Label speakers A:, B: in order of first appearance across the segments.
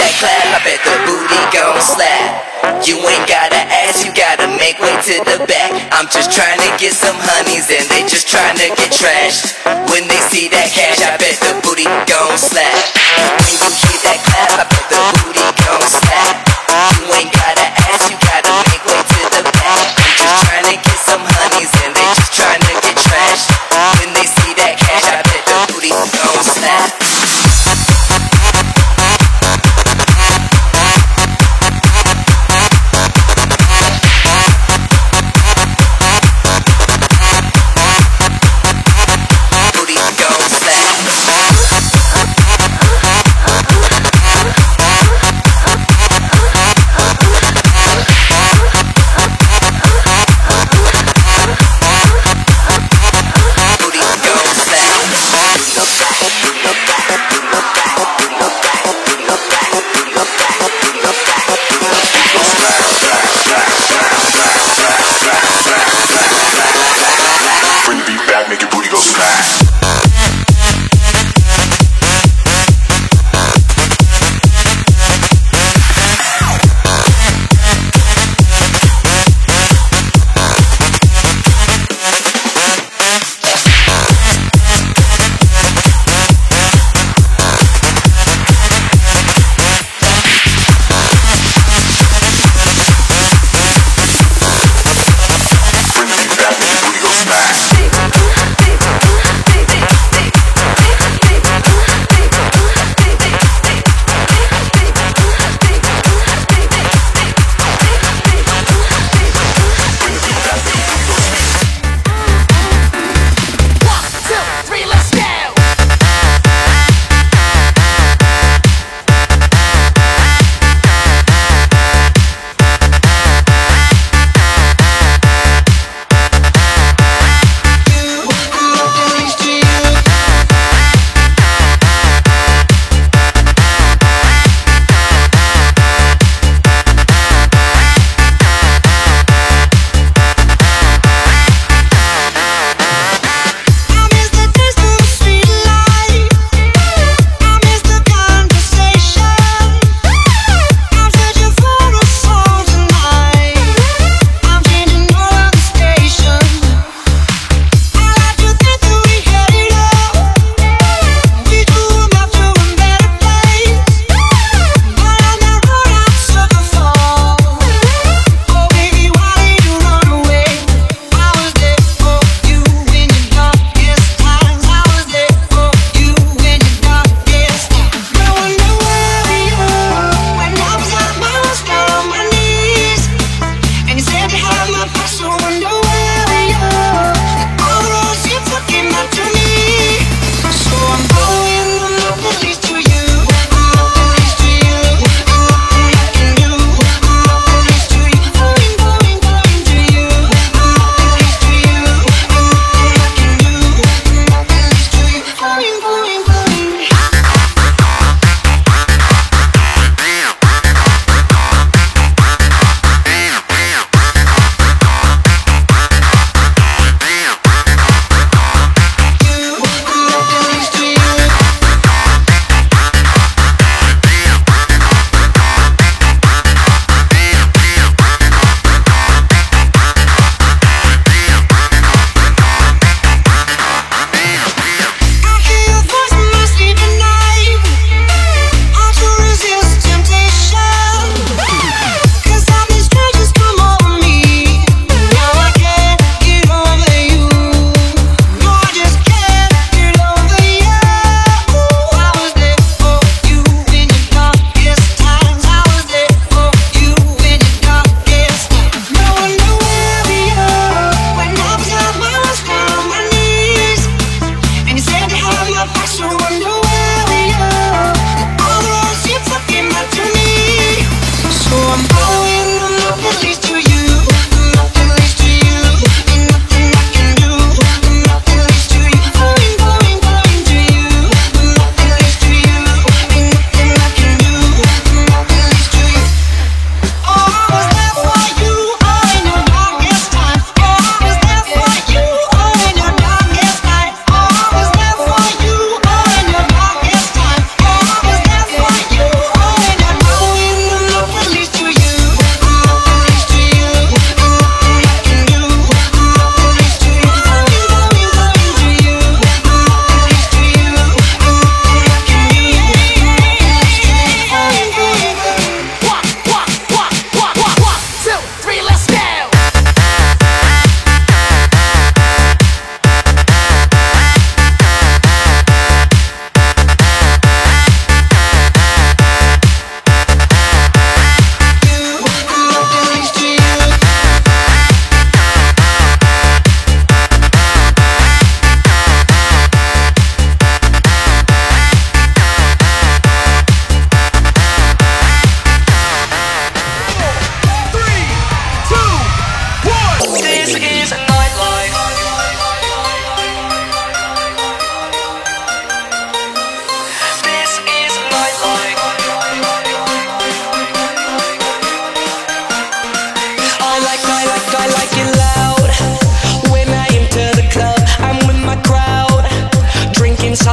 A: that
B: clap, I bet the booty gon' slap. You ain't gotta ask, you gotta make way to the back. I'm just trying to get some honeys and they just trying to get trashed. When they see that cash, I bet the booty gon' slap. When you hear that clap, I bet the booty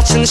C: ฉัน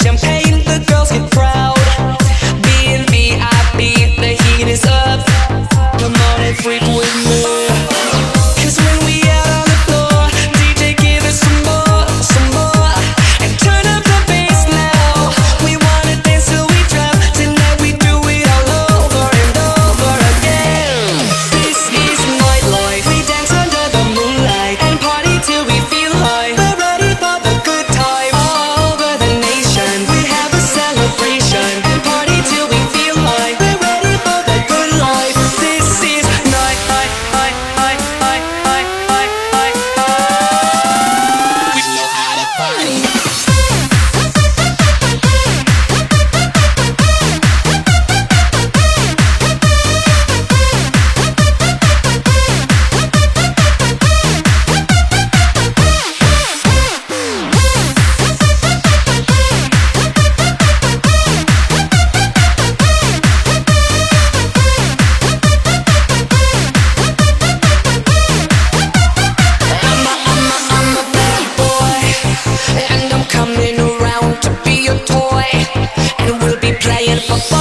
C: Pop, pop, pop.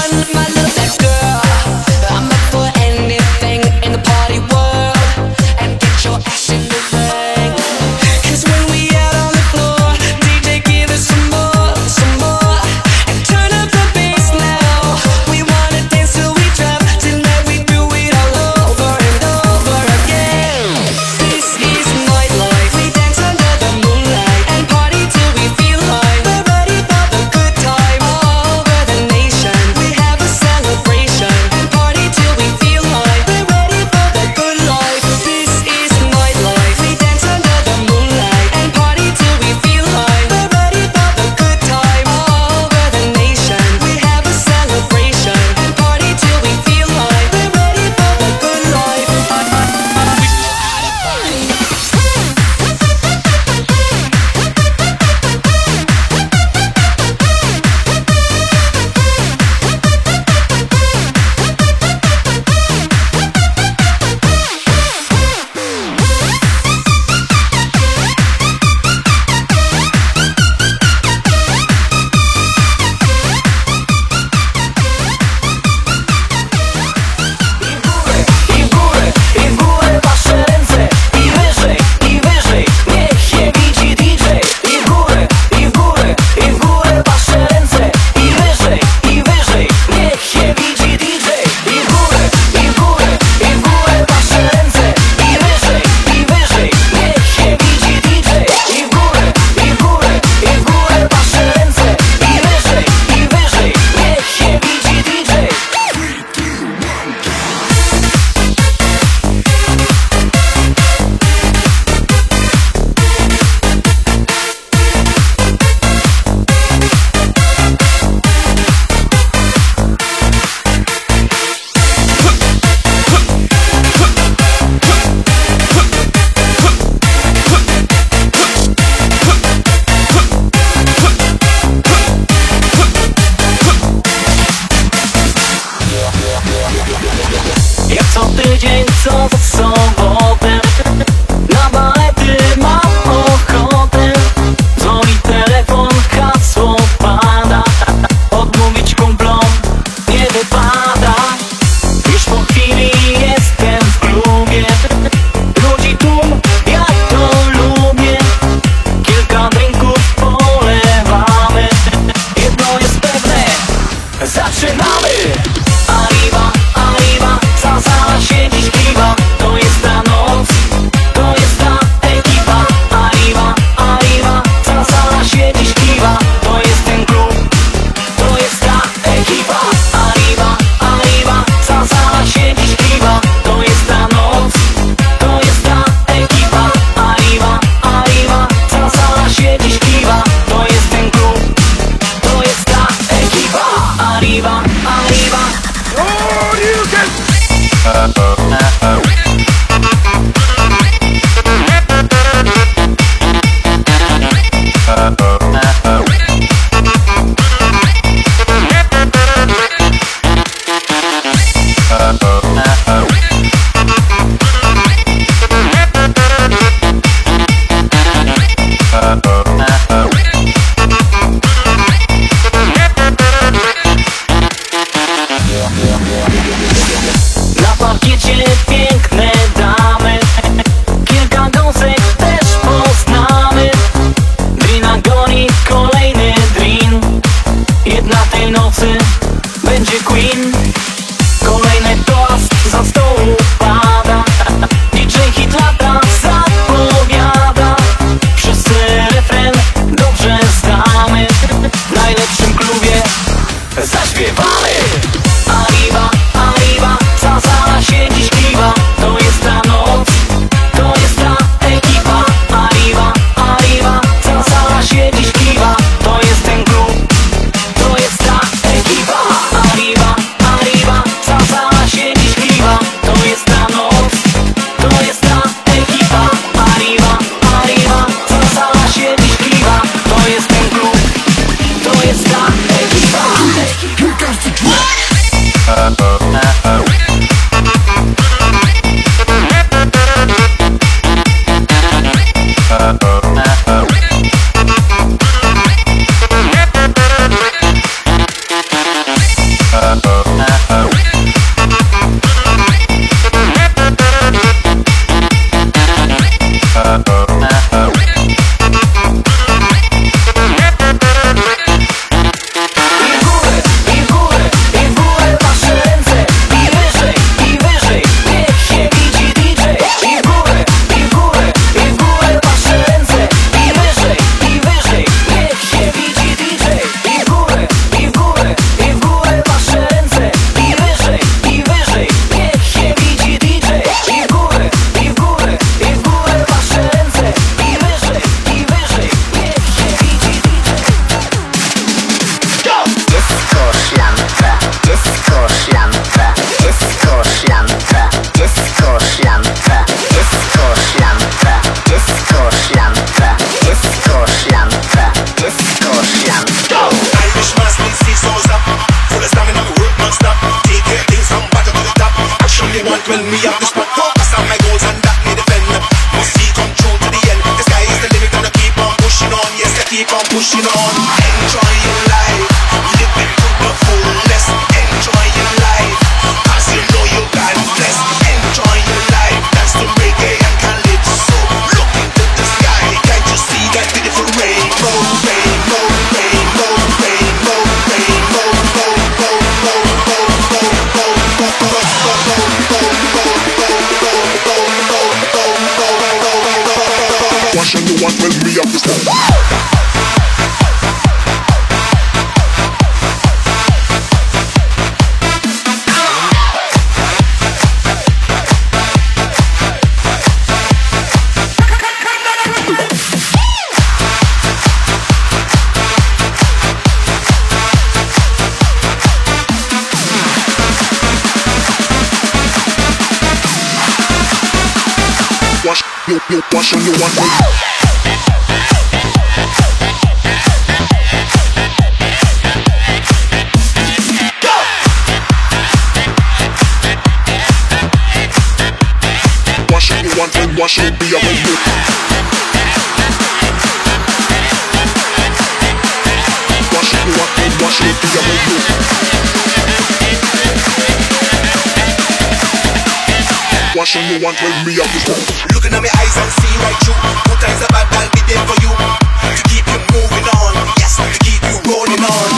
C: passion, no one tell me
B: I
D: was wrong.
E: Looking at my eyes and see right through. Two times a bad I'll be there for you. To keep you moving on, yes, to keep you rolling on.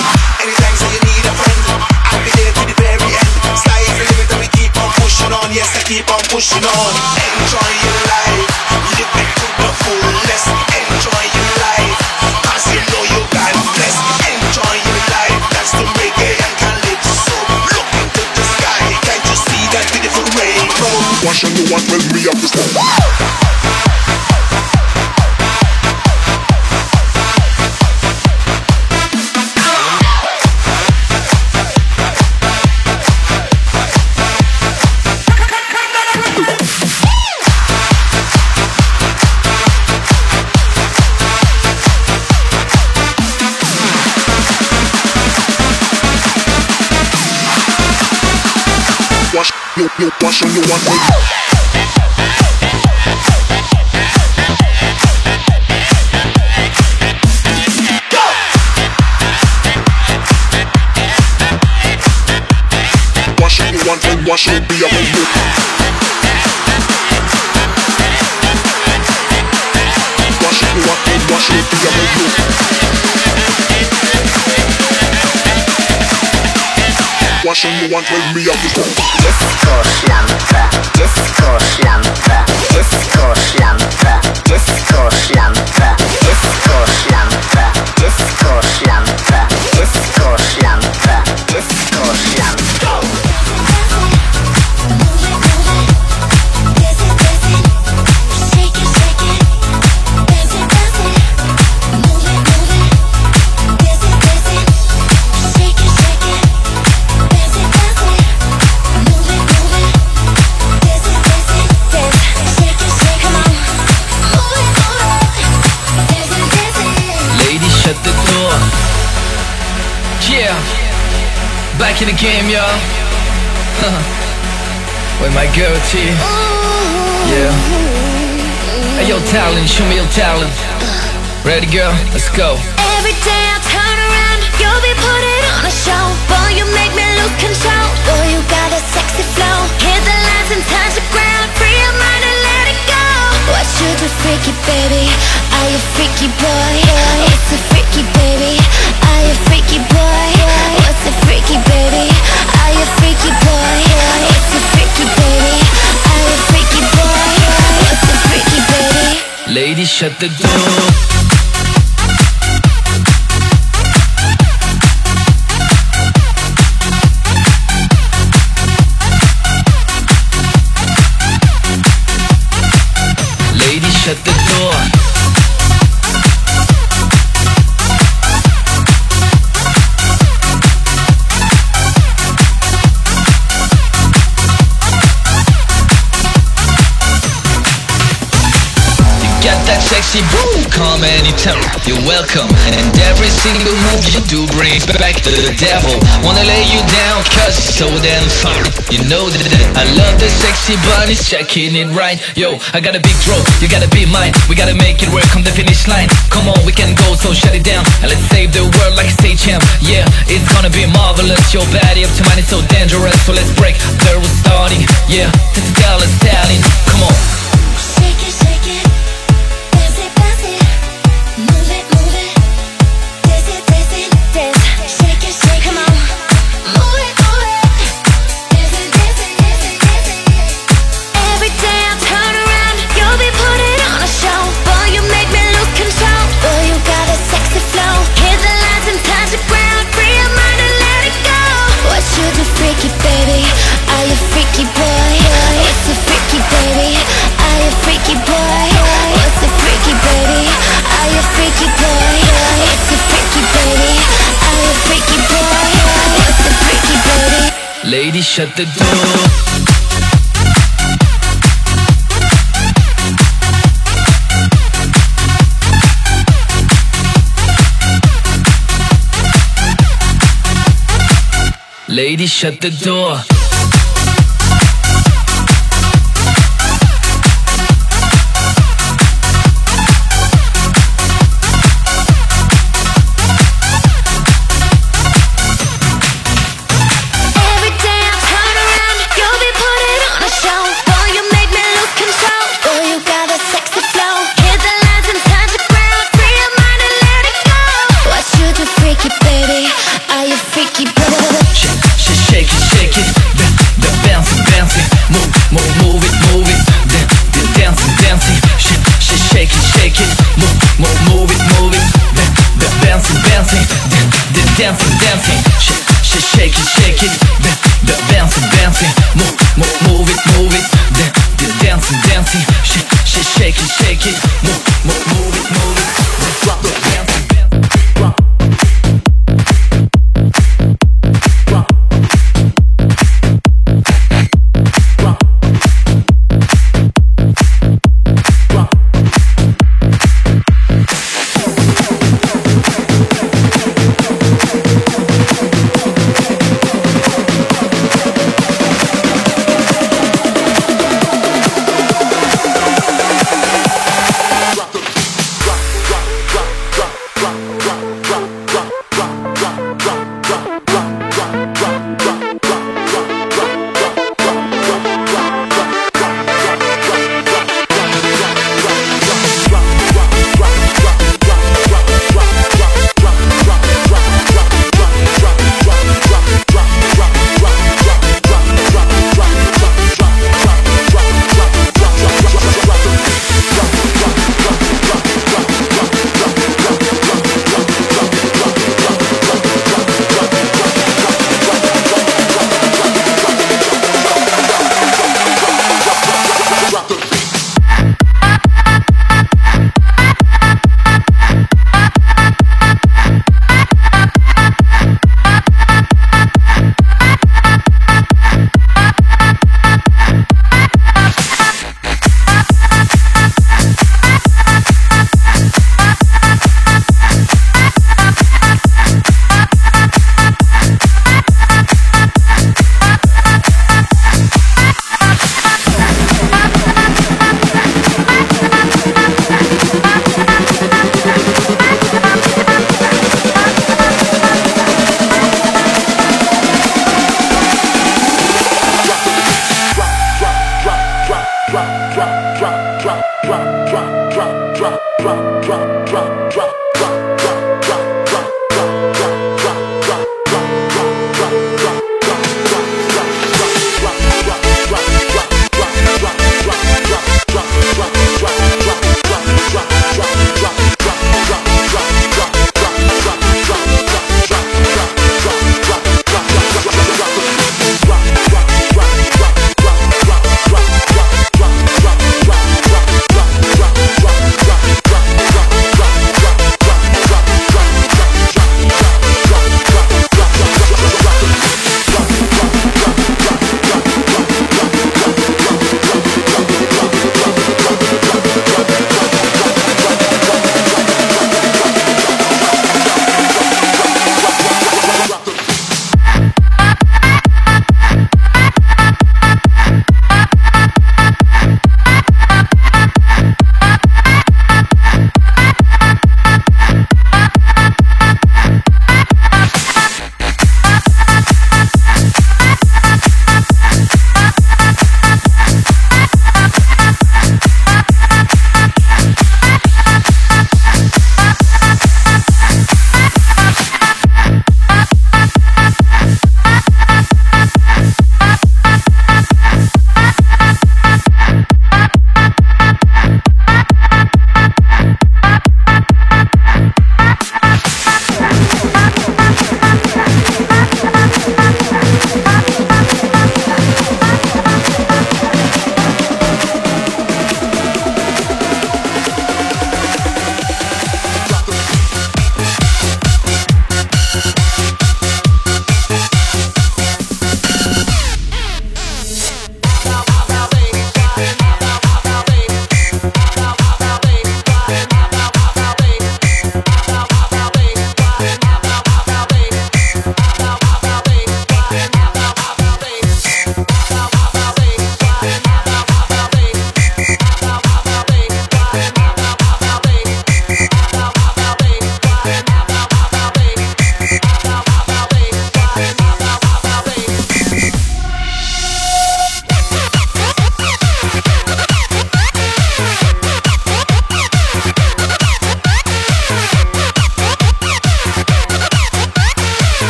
E: Anytime so you need a friend, I'll be there to the very end. Sky's the limit and we keep on pushing on, yes, I keep on pushing on. Enjoy your life, live it to the fullest. Enjoy action, you
D: want me, me up to stop. You push and you want it. Why should be a no one me I'm the
F: Disco lampa, disco lampa, disco lampa, disco lampa, disco lampa, disco
G: lampa. Back in the game, y'all. With my girl T. Yeah. Hey, yo, talent, show me your talent. Ready, girl? Let's go.
H: Every day I turn around, you'll be putting on a show. Boy, you make me lose control. Boy, you got a sexy flow. Hit the lines and touch the ground. Free your mind and let it go. What you do, freaky baby? Are you freaky boy? Boy? What's a freaky baby? Are you freaky boy? What's a freaky baby? Are you freaky boy, I'm a freaky baby. I a freaky boy? What's a freaky baby?
G: Lady, shut the door. Sexy boom, come anytime. You're welcome, and every single move you do brings back to the devil. Wanna lay you down, cause it's so damn fun. You know that I love the sexy bunnies, checking it right. Yo, I got a big throat, you gotta be mine. We gotta make it work on the finish line. Come on, we can go, so shut it down. And let's save the world like a stage champ. Yeah, it's gonna be marvelous. Your body up to mine is so dangerous. So let's break the rules starting. Yeah, this is Dallas Stallion. Come on. Lady, shut the. Lady, shut the door. Dancing, dancing. Shake, shake, shake it, shake it. The, the bouncing, bouncing. Move, move, move it, move it. The, the dancing, dancing. Shake, shake, shake it, shake it. Move, move move